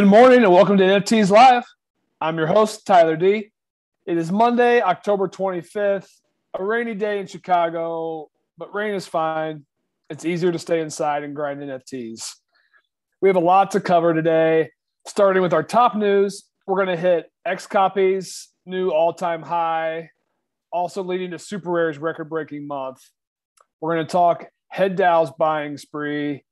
Good morning and welcome to NFTs Live. I'm your host, Tyler D. It is Monday, October 25th, a rainy day in Chicago, but rain is fine. It's easier to stay inside and grind NFTs. We have a lot to cover today, starting with our top news. We're going to hit XCOPY's, new all time high, also leading to SuperRare's record breaking month. We're going to talk Head DAO's buying spree,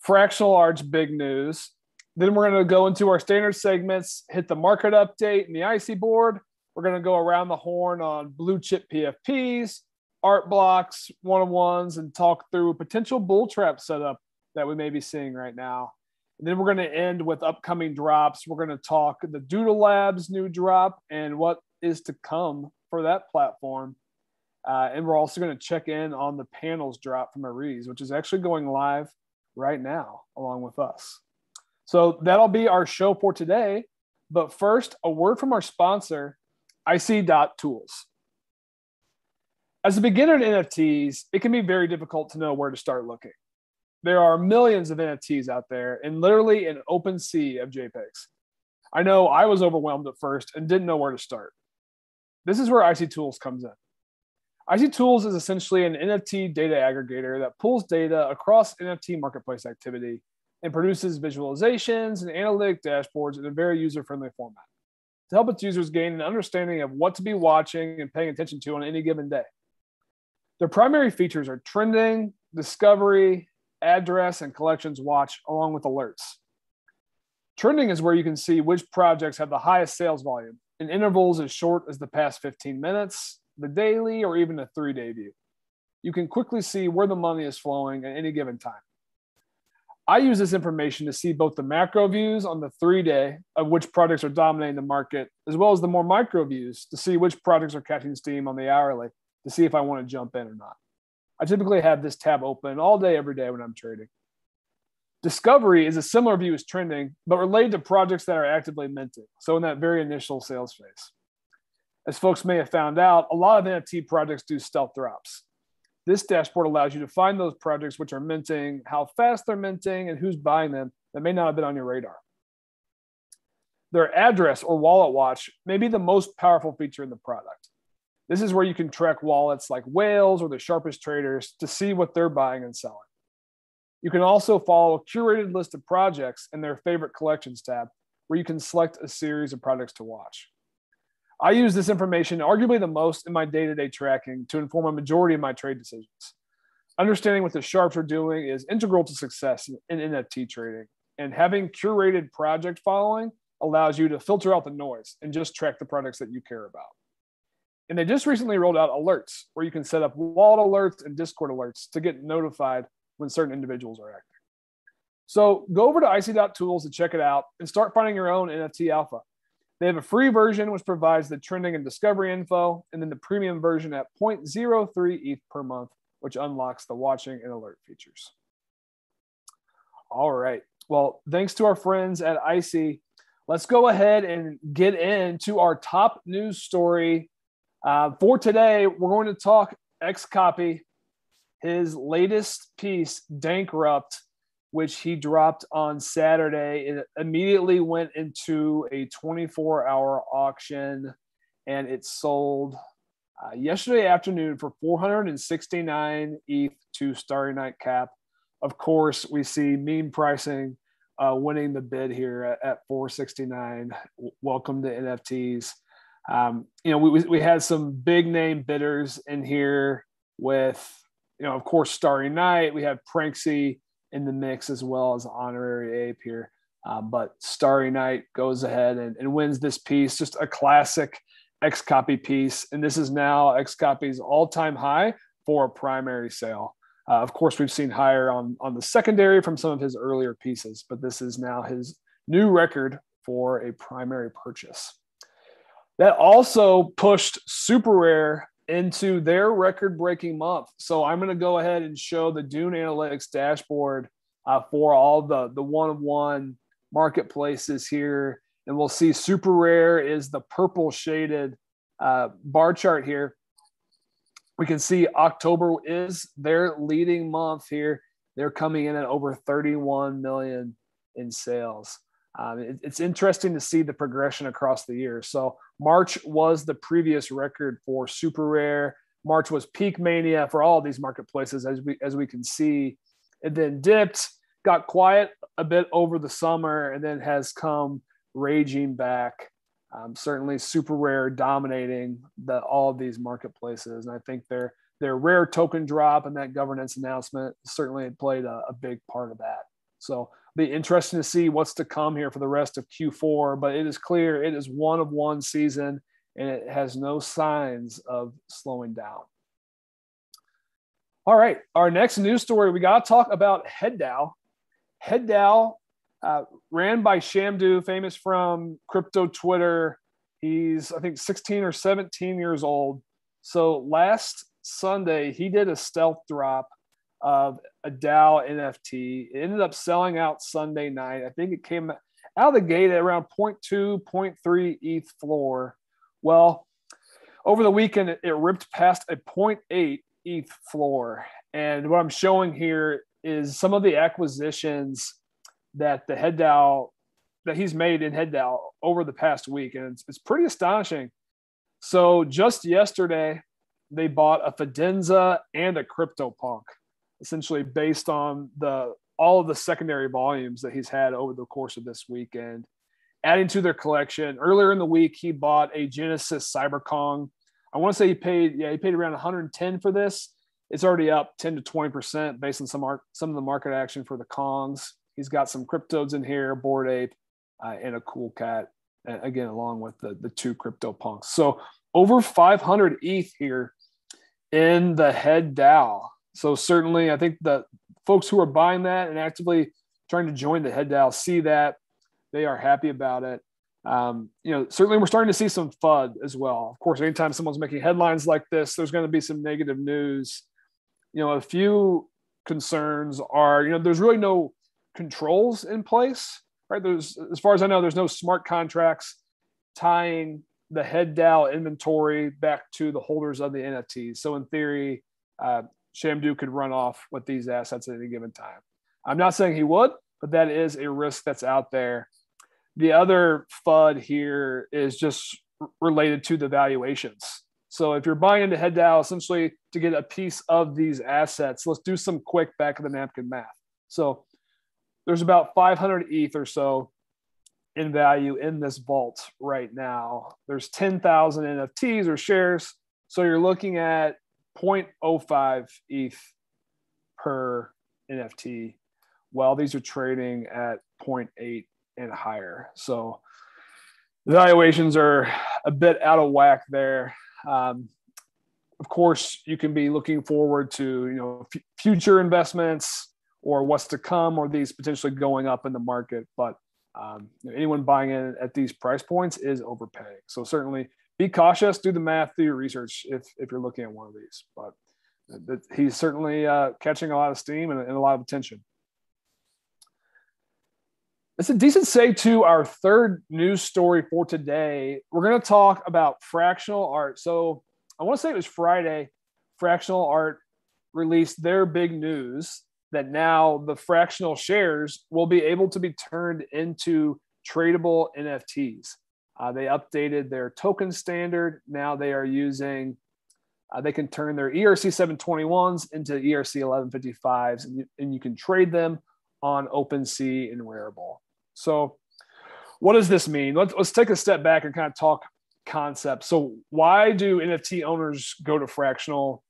Fractional Art's big news, then we're going to go into our standard segments, hit the market update and the icy board. We're going to go around the horn on blue chip PFPs, art blocks, one on ones, and talk through a potential bull trap setup that we may be seeing right now. And then we're going to end with upcoming drops. We're going to talk the Doodle Labs new drop and what is to come for that platform. Uh, and we're also going to check in on the panels drop from Aries, which is actually going live right now along with us. So that'll be our show for today. But first, a word from our sponsor, icy.tools. As a beginner in NFTs, it can be very difficult to know where to start looking. There are millions of NFTs out there and literally an open sea of JPEGs. I know I was overwhelmed at first and didn't know where to start. This is where icy.tools comes in. icy.tools is essentially an NFT data aggregator that pulls data across NFT marketplace activity and produces visualizations and analytic dashboards in a very user friendly format to help its users gain an understanding of what to be watching and paying attention to on any given day. Their primary features are trending, discovery, address, and collections watch, along with alerts. Trending is where you can see which projects have the highest sales volume in intervals as short as the past 15 minutes, the daily, or even a three day view. You can quickly see where the money is flowing at any given time. I use this information to see both the macro views on the three day of which products are dominating the market, as well as the more micro views to see which products are catching steam on the hourly to see if I want to jump in or not. I typically have this tab open all day, every day when I'm trading. Discovery is a similar view as trending, but related to projects that are actively minting. So in that very initial sales phase. As folks may have found out, a lot of NFT projects do stealth drops. This dashboard allows you to find those projects which are minting, how fast they're minting, and who's buying them that may not have been on your radar. Their address or wallet watch may be the most powerful feature in the product. This is where you can track wallets like whales or the sharpest traders to see what they're buying and selling. You can also follow a curated list of projects in their favorite collections tab, where you can select a series of projects to watch. I use this information arguably the most in my day to day tracking to inform a majority of my trade decisions. Understanding what the sharps are doing is integral to success in NFT trading, and having curated project following allows you to filter out the noise and just track the products that you care about. And they just recently rolled out alerts where you can set up wallet alerts and Discord alerts to get notified when certain individuals are active. So go over to icy.tools to check it out and start finding your own NFT alpha. They have a free version which provides the trending and discovery info, and then the premium version at 0.03 ETH per month, which unlocks the watching and alert features. All right. Well, thanks to our friends at icy. Let's go ahead and get into our top news story uh, for today. We're going to talk XCOPY, his latest piece, Dankrupt, which he dropped on Saturday. It immediately went into a 24 hour auction and it sold uh, yesterday afternoon for 469 ETH to Starry Night Cap. Of course, we see meme pricing uh, winning the bid here at, at 469. Welcome to NFTs. Um, you know, we, we had some big name bidders in here with, you know, of course, Starry Night. We have Pranksy in the mix as well as honorary ape here. Uh, but Starry Night goes ahead and, and, wins this piece, just a classic XCOPY piece. And this is now XCOPY's all time high for a primary sale. Uh, of course, we've seen higher on, on the secondary from some of his earlier pieces, but this is now his new record for a primary purchase. That also pushed SuperRare into their record breaking month. So I'm going to go ahead and show the Dune Analytics dashboard uh, for all the, the one of one marketplaces here. And we'll see SuperRare is the purple shaded uh, bar chart here. We can see October is their leading month here. They're coming in at over 31 million in sales. Um, it, it's interesting to see the progression across the year. So March was the previous record for SuperRare. March was peak mania for all these marketplaces, as we as we can see. It then dipped, got quiet a bit over the summer, and then has come raging back. Um, certainly, SuperRare dominating the all of these marketplaces, and I think their their rare token drop and that governance announcement certainly played a, a big part of that. So be interesting to see what's to come here for the rest of Q4. But it is clear it is one of one season and it has no signs of slowing down. All right, our next news story we got to talk about HeadDAO. HeadDAO uh, ran by Shamdoo, famous from crypto Twitter. He's, I think, 16 or 17 years old. So last Sunday, he did a stealth drop of a DAO NFT. It ended up selling out Sunday night. I think it came out of the gate at around 0.2, 0.3 ETH floor. Well, over the weekend, it, ripped past a 0.8 ETH floor. And what I'm showing here is some of the acquisitions that the head DAO that he's made in head DAO over the past week. And it's, it's pretty astonishing. So just yesterday, they bought a Fidenza and a CryptoPunk, essentially based on the all of the secondary volumes that he's had over the course of this weekend. Adding to their collection, earlier in the week he bought a Genesis CyberKong. I want to say he paid, yeah, he paid around 110 for this. It's already up 10 to 20 percent based on some art, some of the market action for the Kongs. He's got some CrypToadz in here, Bored Ape, uh, and a Cool Cat. again, along with the the two crypto punks. So over 500 ETH here in the head DAO. So certainly, I think the folks who are buying that and actively trying to join the head DAO see that they are happy about it. Um, you know, certainly we're starting to see some FUD as well. Of course, anytime someone's making headlines like this, there's going to be some negative news. You know, a few concerns are, you know, there's really no controls in place, right? There's, as far as I know, there's no smart contracts tying the head DAO inventory back to the holders of the NFTs. So in theory, uh, Shamdoo could run off with these assets at any given time. I'm not saying he would, but that is a risk that's out there. The other FUD here is just related to the valuations. So if you're buying into head DAO essentially to get a piece of these assets, let's do some quick back of the napkin math. So there's about 500 ETH or so in value in this vault right now. There's 10,000 NFTs or shares. So you're looking at 0.05 ETH per NFT, while these are trading at 0.8 and higher. So valuations are a bit out of whack there. Um, of course, you can be looking forward to you know f- future investments or what's to come, or these potentially going up in the market. But um, anyone buying in at these price points is overpaying. So certainly be cautious, do the math, do your research if, if you're looking at one of these. But he's certainly uh, catching a lot of steam and, and a lot of attention. It's a decent say to our third news story for today. We're going to talk about fractional art. So I want to say it was Friday. Fractional art released their big news that now the fractional shares will be able to be turned into tradable NFTs. Uh, they updated their token standard. Now they are using, uh, they can turn their ERC 721s into ERC 1155s, and you, and you can trade them on OpenSea and Rarible. So, what does this mean? Let's, let's take a step back and kind of talk concepts. So, why do NFT owners go to fractional?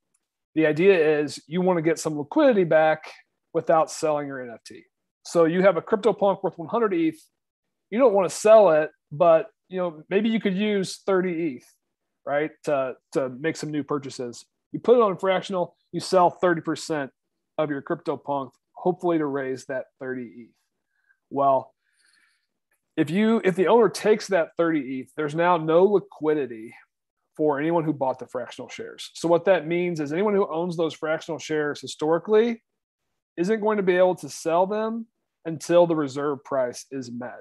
The idea is you want to get some liquidity back without selling your NFT. So you have a CryptoPunk worth 100 ETH. You don't want to sell it, but you know maybe you could use 30 ETH, right, to to make some new purchases. You put it on fractional. You sell 30% of your CryptoPunk, hopefully to raise that 30 ETH. Well, if you if the owner takes that 30 ETH, there's now no liquidity for anyone who bought the fractional shares. So what that means is anyone who owns those fractional shares historically isn't going to be able to sell them until the reserve price is met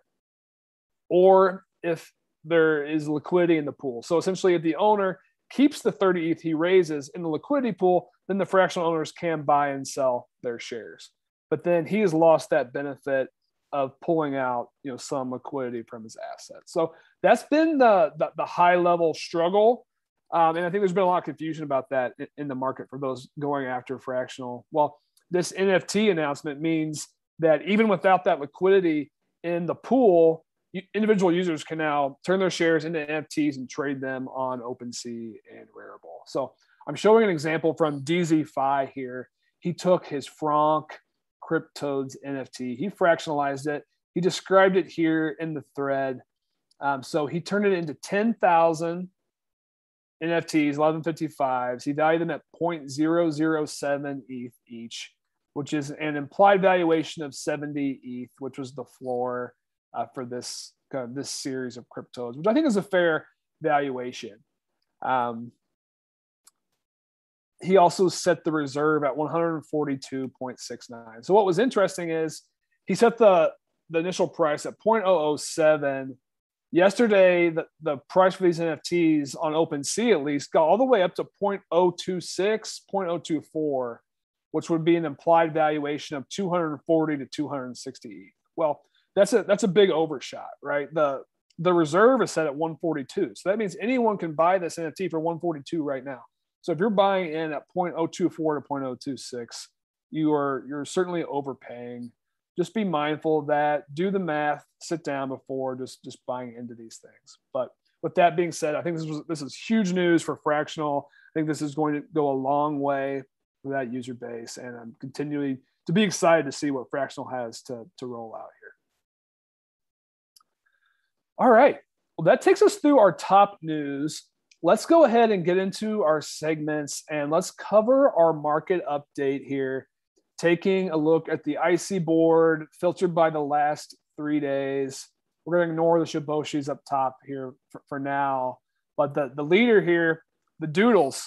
or if there is liquidity in the pool. So essentially, if the owner keeps the 30 ETH he raises in the liquidity pool, then the fractional owners can buy and sell their shares. But then he has lost that benefit of pulling out you know some liquidity from his assets. So that's been the the, the high level struggle, um, and I think there's been a lot of confusion about that in, in the market for those going after fractional. Well, this NFT announcement means that even without that liquidity in the pool, individual users can now turn their shares into NFTs and trade them on OpenSea and Rarible. So I'm showing an example from DZ here. He took his Franc CrypToadz NFT, he fractionalized it. He described it here in the thread. Um, so he turned it into 10,000 NFTs, 1155s. He valued them at 0.007 ETH each, which is an implied valuation of 70 ETH, which was the floor uh, for this kind of this series of cryptos, which I think is a fair valuation. Um, he also set the reserve at 142.69. So what was interesting is he set the the initial price at 0.007. Yesterday, the, the price for these NFTs on OpenSea at least got all the way up to 0.026, 0.024, which would be an implied valuation of 240 to 260. Well, that's a that's a big overshot, right? The the reserve is set at 142. So that means anyone can buy this NFT for 142 right now. So if you're buying in at 0.024 to 0.026, you are you're certainly overpaying. Just be mindful of that. Do the math. Sit down before just just buying into these things. But with that being said, I think this was this is huge news for fractional. I think this is going to go a long way for that user base, and I'm continuing to be excited to see what fractional has to to roll out. All right. Well, that takes us through our top news. Let's go ahead and get into our segments and let's cover our market update here, taking a look at the icy board filtered by the last three days. We're going to ignore the Shiboshis up top here for, for now. But the, the leader here, the Doodles,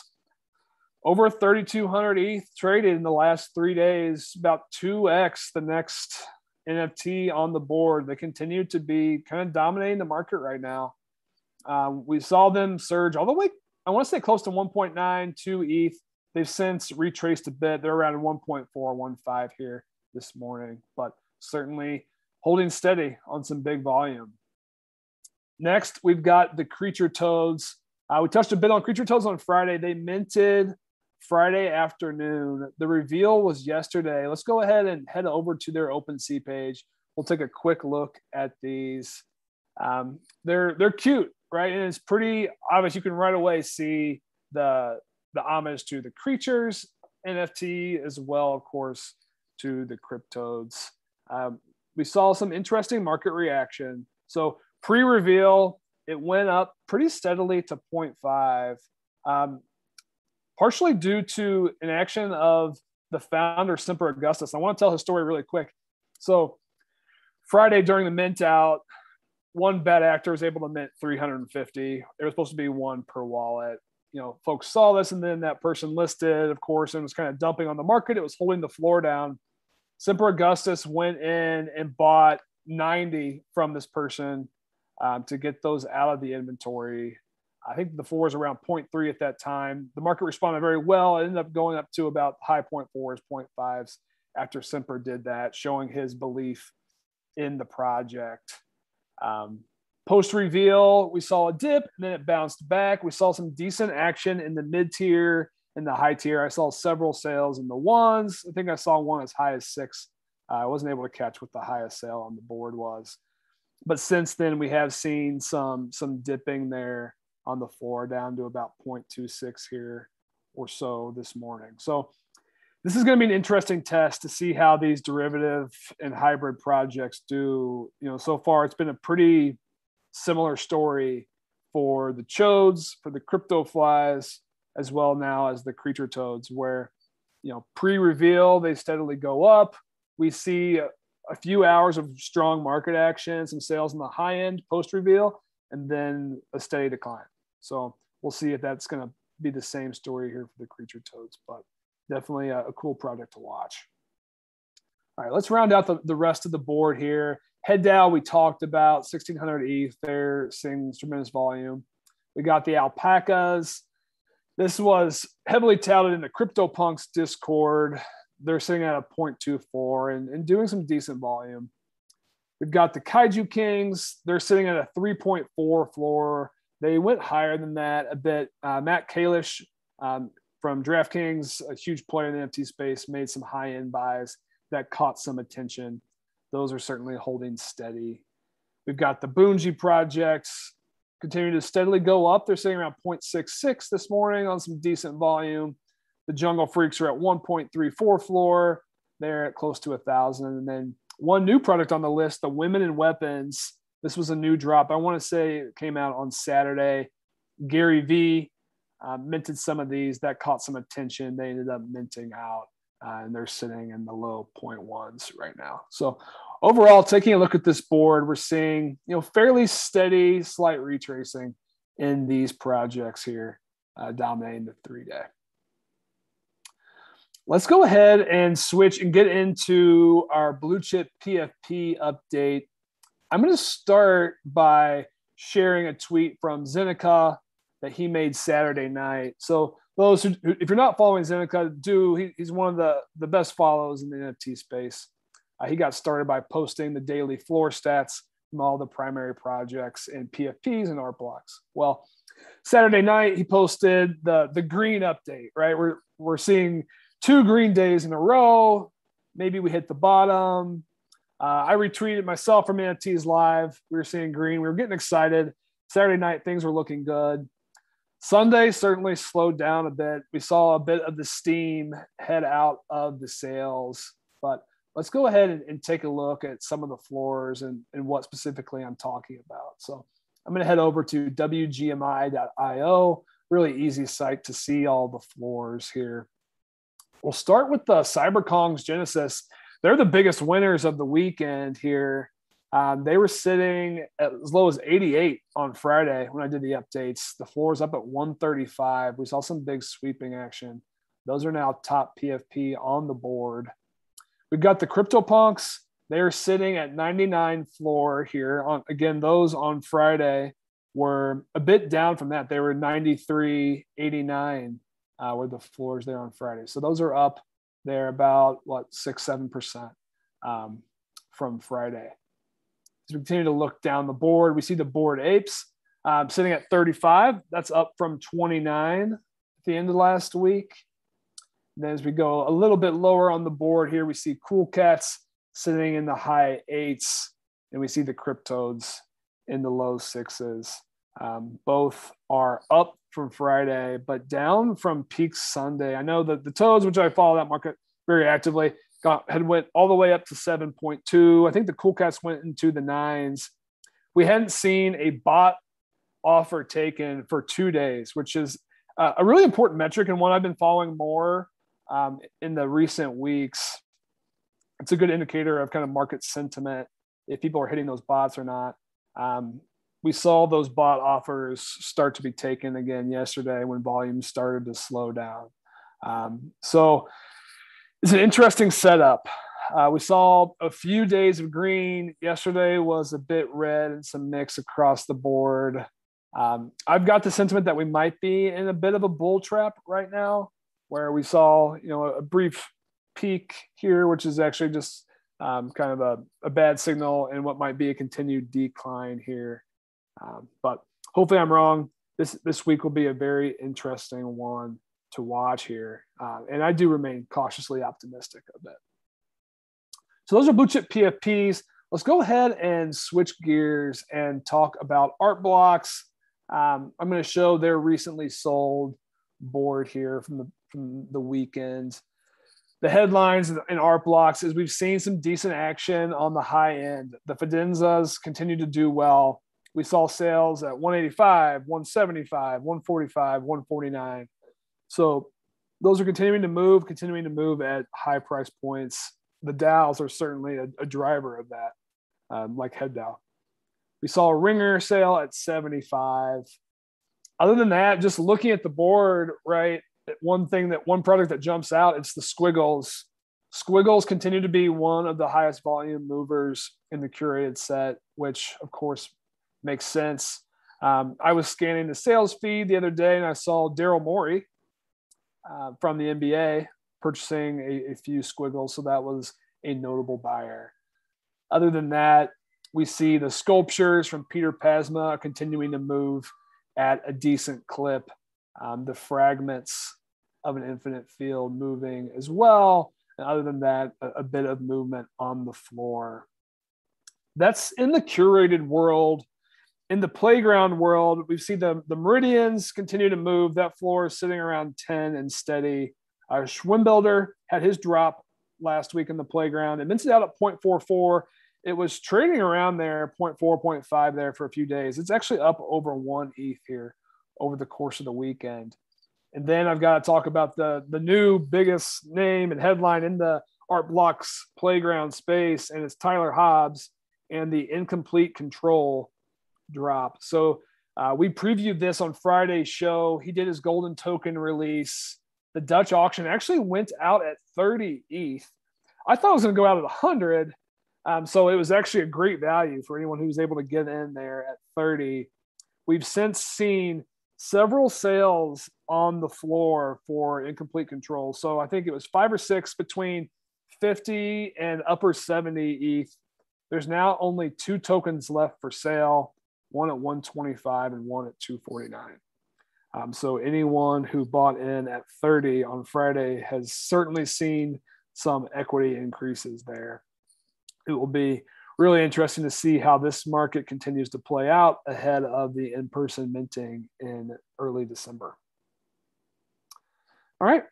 over 3,200 ETH traded in the last three days, about 2x the next NFT on the board. They continue to be kind of dominating the market right now. Um, we saw them surge all the way, I want to say close to 1.92 ETH. They've since retraced a bit. They're around 1.415 here this morning, but certainly holding steady on some big volume. Next, we've got the Creature Toadz. Uh, we touched a bit on Creature Toadz on Friday. They minted Friday afternoon. The reveal was yesterday. Let's go ahead and head over to their OpenSea page. We'll take a quick look at these. Um, they're they're cute, right? And it's pretty obvious. You can right away see the the homage to the creatures NFT as well, of course, to the CrypToadz. Um, we saw some interesting market reaction. So pre-reveal, it went up pretty steadily to 0.5. Um, partially due to an action of the founder, Semper Augustus. I want to tell his story really quick. So, Friday during the mint out, one bad actor was able to mint 350. There was supposed to be one per wallet. You know, folks saw this, and then that person listed, of course, and was kind of dumping on the market. It was holding the floor down. Semper Augustus went in and bought 90 from this person um, to get those out of the inventory. I think the floor was around 0.3 at that time. The market responded very well. It ended up going up to about high 0.4s, 0.5s after Semper did that, showing his belief in the project. Um, Post reveal, we saw a dip and then it bounced back. We saw some decent action in the mid tier and the high tier. I saw several sales in the ones. I think I saw one as high as six. Uh, I wasn't able to catch what the highest sale on the board was. But since then, we have seen some some dipping there on the floor down to about 0.26 here or so this morning. So this is going to be an interesting test to see how these derivative and hybrid projects do. You know, so far it's been a pretty similar story for the chodes, for the CryptoFlyz, as well now as the Creature Toadz, where you know pre-reveal they steadily go up. We see a, a few hours of strong market action, some sales in the high end post-reveal, and then a steady decline. So we'll see if that's going to be the same story here for the Creature Toadz, but definitely a, a cool project to watch. All right, let's round out the, the rest of the board here. Head DAO, we talked about 1600 ETH. They're seeing tremendous volume. We got the alpacas. This was heavily touted in the CryptoPunks Discord. They're sitting at a 0.24 and, and doing some decent volume. We've got the Kaiju Kings. They're sitting at a 3.4 floor. They went higher than that a bit. Uh, Matt Kalish um, from DraftKings, a huge player in the NFT space, made some high end buys that caught some attention. Those are certainly holding steady. We've got the Boonji projects continuing to steadily go up. They're sitting around 0.66 this morning on some decent volume. The Jungle Freaks are at 1.34 floor. They're at close to a thousand. And then one new product on the list, the Women in Weapons. This was a new drop. I want to say it came out on Saturday. Gary V uh, minted some of these that caught some attention. They ended up minting out, uh, and they're sitting in the low point ones right now. So overall, taking a look at this board, we're seeing you know fairly steady, slight retracing in these projects here, uh, dominating the three day. Let's go ahead and switch and get into our blue chip PFP update. I'm going to start by sharing a tweet from Zeneca that he made Saturday night. So those who, if you're not following Zeneca, do he, he's one of the the best follows in the NFT space. Uh, he got started by posting the daily floor stats from all the primary projects and PFPs and art blocks. Well, Saturday night he posted the the green update. Right, we're we're seeing two green days in a row. Maybe we hit the bottom. Uh, I retweeted myself from NFTs live. We were seeing green. We were getting excited. Saturday night things were looking good. Sunday certainly slowed down a bit. We saw a bit of the steam head out of the sales, but let's go ahead and, and take a look at some of the floors and, and what specifically I'm talking about. So I'm going to head over to wgmi.io, really easy site to see all the floors here. We'll start with the CyberKongz Genesis. They're the biggest winners of the weekend here. Um, they were sitting as low as 88 on Friday when I did the updates. The floor is up at 135. We saw some big sweeping action. Those are now top PFP on the board. We've got the CryptoPunks. They are sitting at 99 floor here. On again, those on Friday were a bit down from that. They were 93, 89 uh, were the floors there on Friday. So those are up. They're about what six, seven percent um, from Friday. As we continue to look down the board, we see the Bored Apes um, sitting at 35. That's up from 29 at the end of last week. And then as we go a little bit lower on the board here, we see Cool Cats sitting in the high eights, and we see the CrypToadz in the low sixes. Um, both are up from Friday, but down from peak Sunday. I know that the Toads, which I follow that market very actively, got had went all the way up to 7.2. I think the Cool Cats went into the nines. We hadn't seen a bot offer taken for two days, which is uh, a really important metric and one I've been following more um, in the recent weeks. It's a good indicator of kind of market sentiment if people are hitting those bots or not. Um, we saw those bot offers start to be taken again yesterday when volumes started to slow down. Um, so it's an interesting setup. Uh, we saw a few days of green. Yesterday was a bit red and some mix across the board. Um, I've got the sentiment that we might be in a bit of a bull trap right now, where we saw you know a brief peak here, which is actually just um, kind of a, a, bad signal and what might be a continued decline here. Um, but hopefully, I'm wrong. This this week will be a very interesting one to watch here. Uh, and I do remain cautiously optimistic of it. So those are blue chip PFPs. Let's go ahead and switch gears and talk about art blocks. Um, I'm going to show their recently sold board here from the from the weekend. The headlines in art blocks is we've seen some decent action on the high end. The Fidenzas continue to do well. We saw sales at 185, 175, 145, 149. So those are continuing to move, continuing to move at high price points. The DAOs are certainly a, a driver of that, um, like Head DAO. We saw a ringer sale at 75. Other than that, just looking at the board, right? One thing that one product that jumps out, it's the squiggles. Squiggles continue to be one of the highest volume movers in the curated set, which of course makes sense. Um, I was scanning the sales feed the other day and I saw Daryl Morey, uh, from the NBA purchasing a, a, few squiggles. So that was a notable buyer. Other than that, we see the sculptures from Piter Pasma continuing to move at a decent clip. Um, the fragments of an infinite field moving as well. And other than that, a, a bit of movement on the floor. That's in the curated world. In the playground world, we've seen the, the meridians continue to move. That floor is sitting around 10 and steady. Schwimbuilder had his drop last week in the playground. It minted out at 0.44. It was trading around there, 0.4, 0.5 there for a few days. It's actually up over one ETH here over the course of the weekend. And then I've got to talk about the the new biggest name and headline in the Art Blocks playground space, and it's Tyler Hobbs and the incomplete control drop. So uh, we previewed this on Friday's show. He did his golden token release. The Dutch auction actually went out at 30 ETH. I thought it was going to go out at 100. Um, so it was actually a great value for anyone who was able to get in there at 30. We've since seen several sales on the floor for incomplete control. So I think it was five or six between 50 and upper 70 ETH. There's now only two tokens left for sale, one at 125 and one at 249. Um, so anyone who bought in at 30 on Friday has certainly seen some equity increases there. It will be really interesting to see how this market continues to play out ahead of the in-person minting in early December. All right,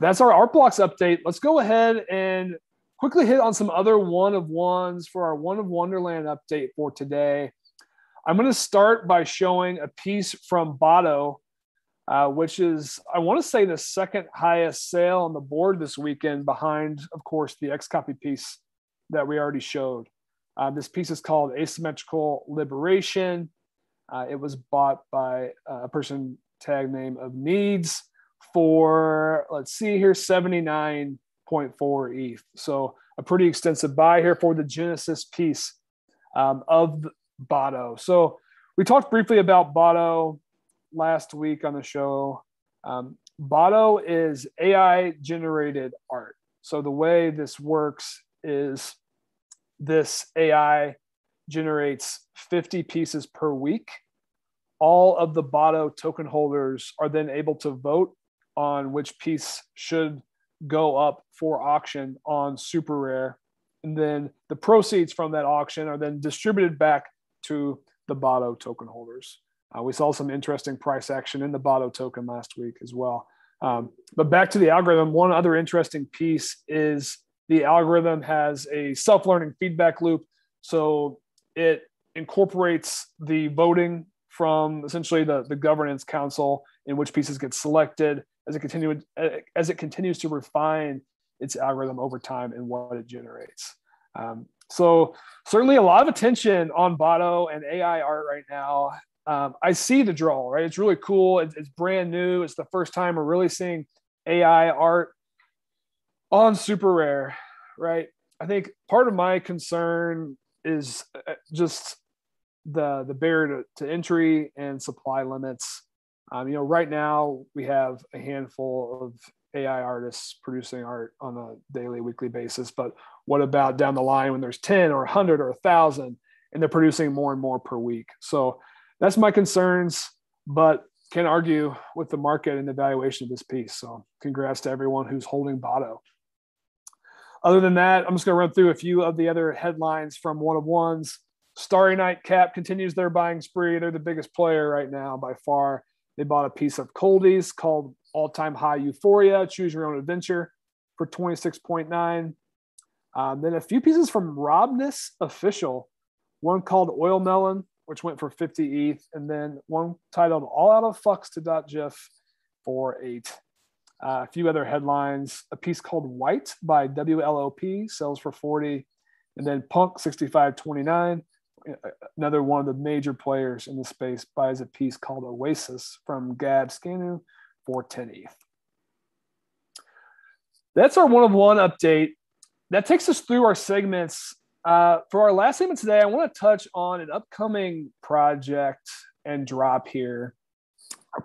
that's our Art Blocks update. Let's go ahead and quickly hit on some other one of ones for our one of Wonderland update for today. I'm going to start by showing a piece from Botto, uh, which is, I want to say, the second highest sale on the board this weekend, behind, of course, the XCOPY piece that we already showed. Uh, this piece is called Asymmetrical Liberation. Uh, it was bought by uh, a person tag name of Needs for, let's see here, 79.4 ETH. So a pretty extensive buy here for the Genesis piece um, of Botto. So we talked briefly about Botto last week on the show. Um, Botto is AI generated art. So the way this works is this AI generates 50 pieces per week. All of the Botto token holders are then able to vote on which piece should go up for auction on SuperRare. And then the proceeds from that auction are then distributed back to the Botto token holders. Uh, we saw some interesting price action in the Botto token last week as well. Um, but back to the algorithm, one other interesting piece is the algorithm has a self-learning feedback loop so it incorporates the voting from essentially the, the governance council in which pieces get selected as it as it continues to refine its algorithm over time and what it generates um, so certainly a lot of attention on Botto and AI art right now. Um, I see the draw, right? It's really cool. It's, it's, brand new. It's the first time we're really seeing AI art on SuperRare, right? I think part of my concern is uh, just the the barrier to, to entry and supply limits. Um, you know, right now we have a handful of AI artists producing art on a daily, weekly basis. But what about down the line when there's 10 or 100 or 1,000 and they're producing more and more per week? So that's my concerns. But can argue with the market and the valuation of this piece. So congrats to everyone who's holding Botto. Other than that, I'm just going to run through a few of the other headlines from one of ones. Starry Night Cap continues their buying spree. They're the biggest player right now by far. They bought a piece of Coldie's called All Time High Euphoria, Choose Your Own Adventure for 26.9. Um, then a few pieces from Robness Official, one called Oil Melon, which went for 50 ETH, and then one titled All Out of Fucks to Dot .gif for eight. Uh, a few other headlines. A piece called White by WLOP sells for 40. And then Punk 6529, another one of the major players in the space, buys a piece called Oasis from Gab Scanu for 10 ETH. That's our one of one update. That takes us through our segments. Uh, for our last segment today, I want to touch on an upcoming project and drop here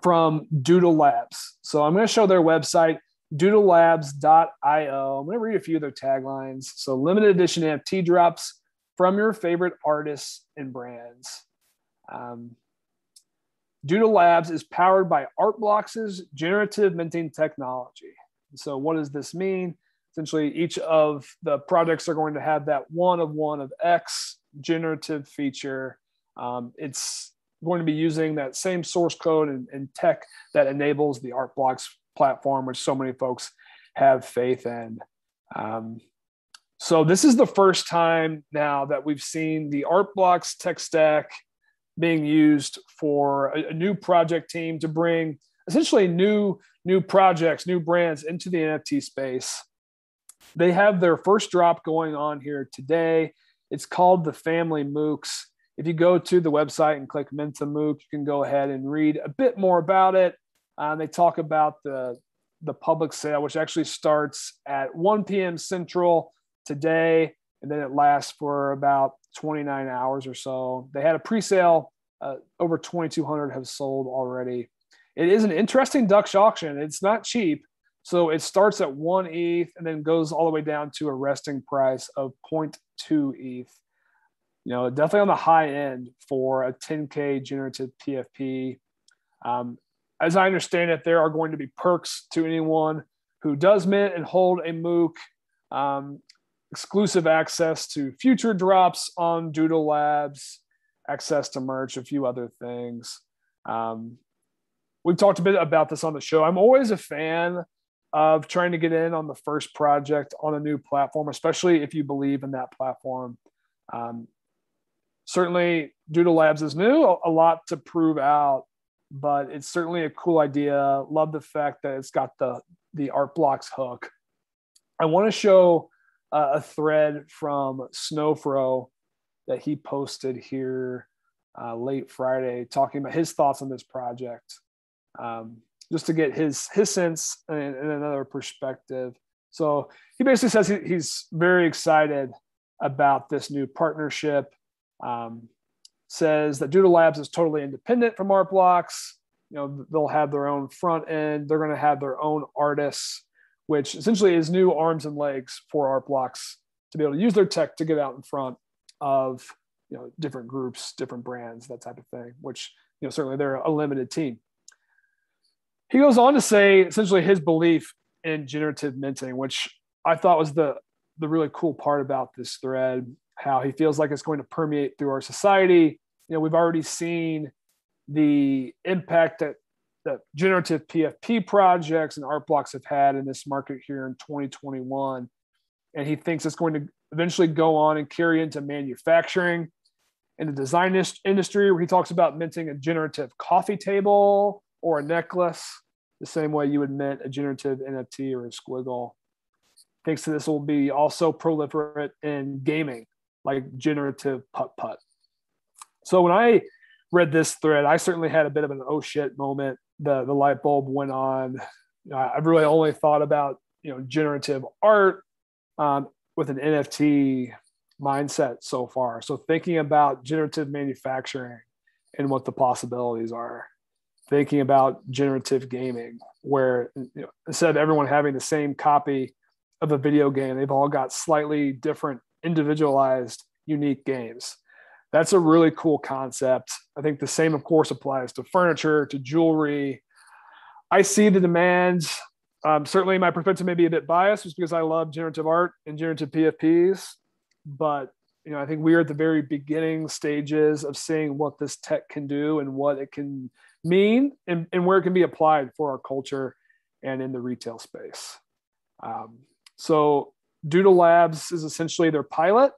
from Doodle Labs. So I'm going to show their website, doodlelabs.io. I'm going to read a few of their taglines. So limited edition NFT drops from your favorite artists and brands. Um, Doodle Labs is powered by Artblocks' generative minting technology. So, what does this mean? Essentially, each of the projects are going to have that one of one of X generative feature. Um, it's going to be using that same source code and, and tech that enables the Artblocks platform, which so many folks have faith in. Um, so this is the first time now that we've seen the Artblocks tech stack being used for a, a, new project team to bring essentially new new projects, new brands into the NFT space. They have their first drop going on here today. It's called the Family Mooks. If you go to the website and click Minta Mook, you can go ahead and read a bit more about it. Uh, they talk about the the public sale, which actually starts at 1 p.m. Central today, and then it lasts for about 29 hours or so. They had a pre-sale. Uh, over 2,200 have sold already. It is an interesting Dutch auction. It's not cheap. So it starts at one ETH and then goes all the way down to a resting price of 0.2 ETH. You know, definitely on the high end for a 10K generative PFP. Um, as I understand it, there are going to be perks to anyone who does mint and hold a Mook, um, exclusive access to future drops on Doodle Labs, access to merch, a few other things. Um, we've talked a bit about this on the show. I'm always a fan of trying to get in on the first project on a new platform, especially if you believe in that platform. Um, certainly, Doodle Labs is new, a, lot to prove out, but it's certainly a cool idea. Love the fact that it's got the the Art Blocks hook. I want to show uh, a thread from Snowfro that he posted here uh, late Friday, talking about his thoughts on this project. Um, just to get his his sense and, and another perspective. So he basically says he, he's very excited about this new partnership. Um, says that Doodle Labs is totally independent from Art Blocks. You know, they'll have their own front end. They're going to have their own artists, which essentially is new arms and legs for Art Blocks to be able to use their tech to get out in front of you know different groups, different brands, that type of thing. Which you know certainly they're a limited team. He goes on to say essentially his belief in generative minting, which I thought was the the really cool part about this thread. How he feels like it's going to permeate through our society. You know, we've already seen the impact that that generative PFP projects and art blocks have had in this market here in 2021. And he thinks it's going to eventually go on and carry into manufacturing in the design industry, where he talks about minting a generative coffee table or a necklace the same way you would mint a generative NFT or a squiggle. Thanks to this will be also proliferate in gaming, like generative putt putt. So when I read this thread, I certainly had a bit of an oh shit moment. The the light bulb went on. I've really only thought about you know generative art um, with an NFT mindset so far. So thinking about generative manufacturing and what the possibilities are thinking about generative gaming, where you know, instead of everyone having the same copy of a video game, they've all got slightly different, individualized, unique games. That's a really cool concept. I think the same, of course, applies to furniture, to jewelry. I see the demands. Um, certainly, my perspective may be a bit biased just because I love generative art and generative PFPs. But you know, I think we're at the very beginning stages of seeing what this tech can do and what it can mean and, and where it can be applied for our culture and in the retail space. Um, so Doodle Labs is essentially their pilot.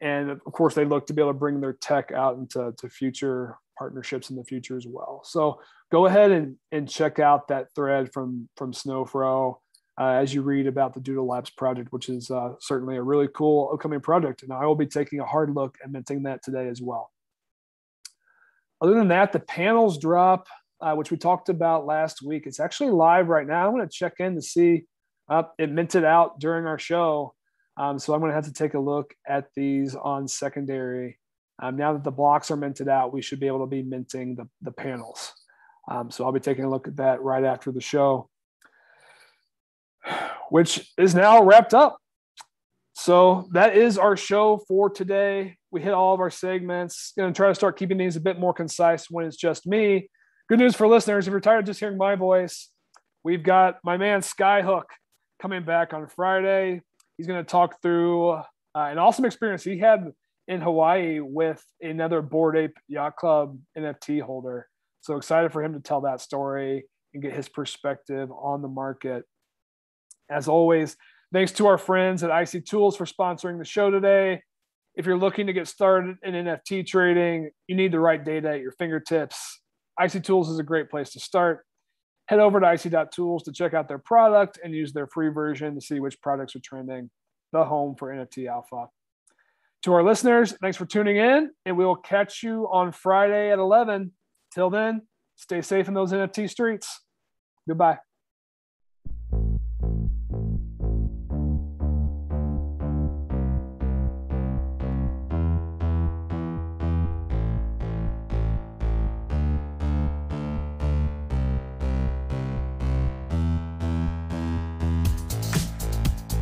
And of course, they look to be able to bring their tech out into to future partnerships in the future as well. So go ahead and, and check out that thread from, from Snowfro uh, as you read about the Doodle Labs project, which is uh, certainly a really cool upcoming project. And I will be taking a hard look at minting that today as well. Other than that, the panels drop, uh, which we talked about last week. It's actually live right now. I'm going to check in to see. Uh, it minted out during our show. Um, so I'm going to have to take a look at these on secondary. Um, now that the blocks are minted out, we should be able to be minting the, the panels. Um, so I'll be taking a look at that right after the show, which is now wrapped up. So that is our show for today. We hit all of our segments. Going to try to start keeping these a bit more concise when it's just me. Good news for listeners: if you're tired of just hearing my voice, we've got my man Skyhook coming back on Friday. He's going to talk through uh, an awesome experience he had in Hawaii with another Bored Ape Yacht Club NFT holder. So excited for him to tell that story and get his perspective on the market. As always, thanks to our friends at icy.tools for sponsoring the show today. If you're looking to get started in NFT trading, you need the right data at your fingertips. icy.tools is a great place to start. Head over to icy.tools to check out their product and use their free version to see which products are trending, the home for NFT Alpha. To our listeners, thanks for tuning in, and we will catch you on Friday at 11. Till then, stay safe in those NFT streets. Goodbye.